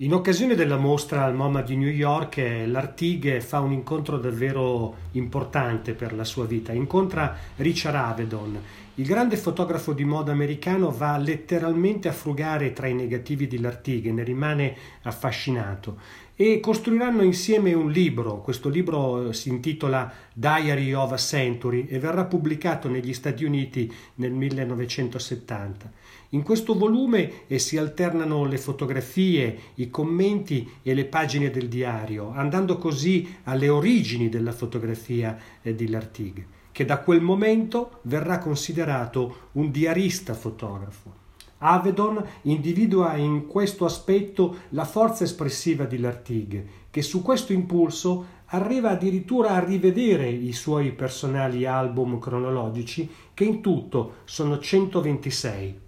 In occasione della mostra al MoMA di New York, l'Artigue fa un incontro davvero importante per la sua vita. Incontra Richard Avedon. Il grande fotografo di moda americano va letteralmente a frugare tra i negativi di L'Artigue, ne rimane affascinato e costruiranno insieme un libro. Questo libro si intitola Diary of a Century e verrà pubblicato negli Stati Uniti nel 1970. In questo volume eh, si alternano le fotografie, i commenti e le pagine del diario, andando così alle origini della fotografia eh, di Lartigue, che da quel momento verrà considerato un diarista fotografo. Avedon individua in questo aspetto la forza espressiva di Lartigue, che su questo impulso arriva addirittura a rivedere i suoi personali album cronologici, che in tutto sono 126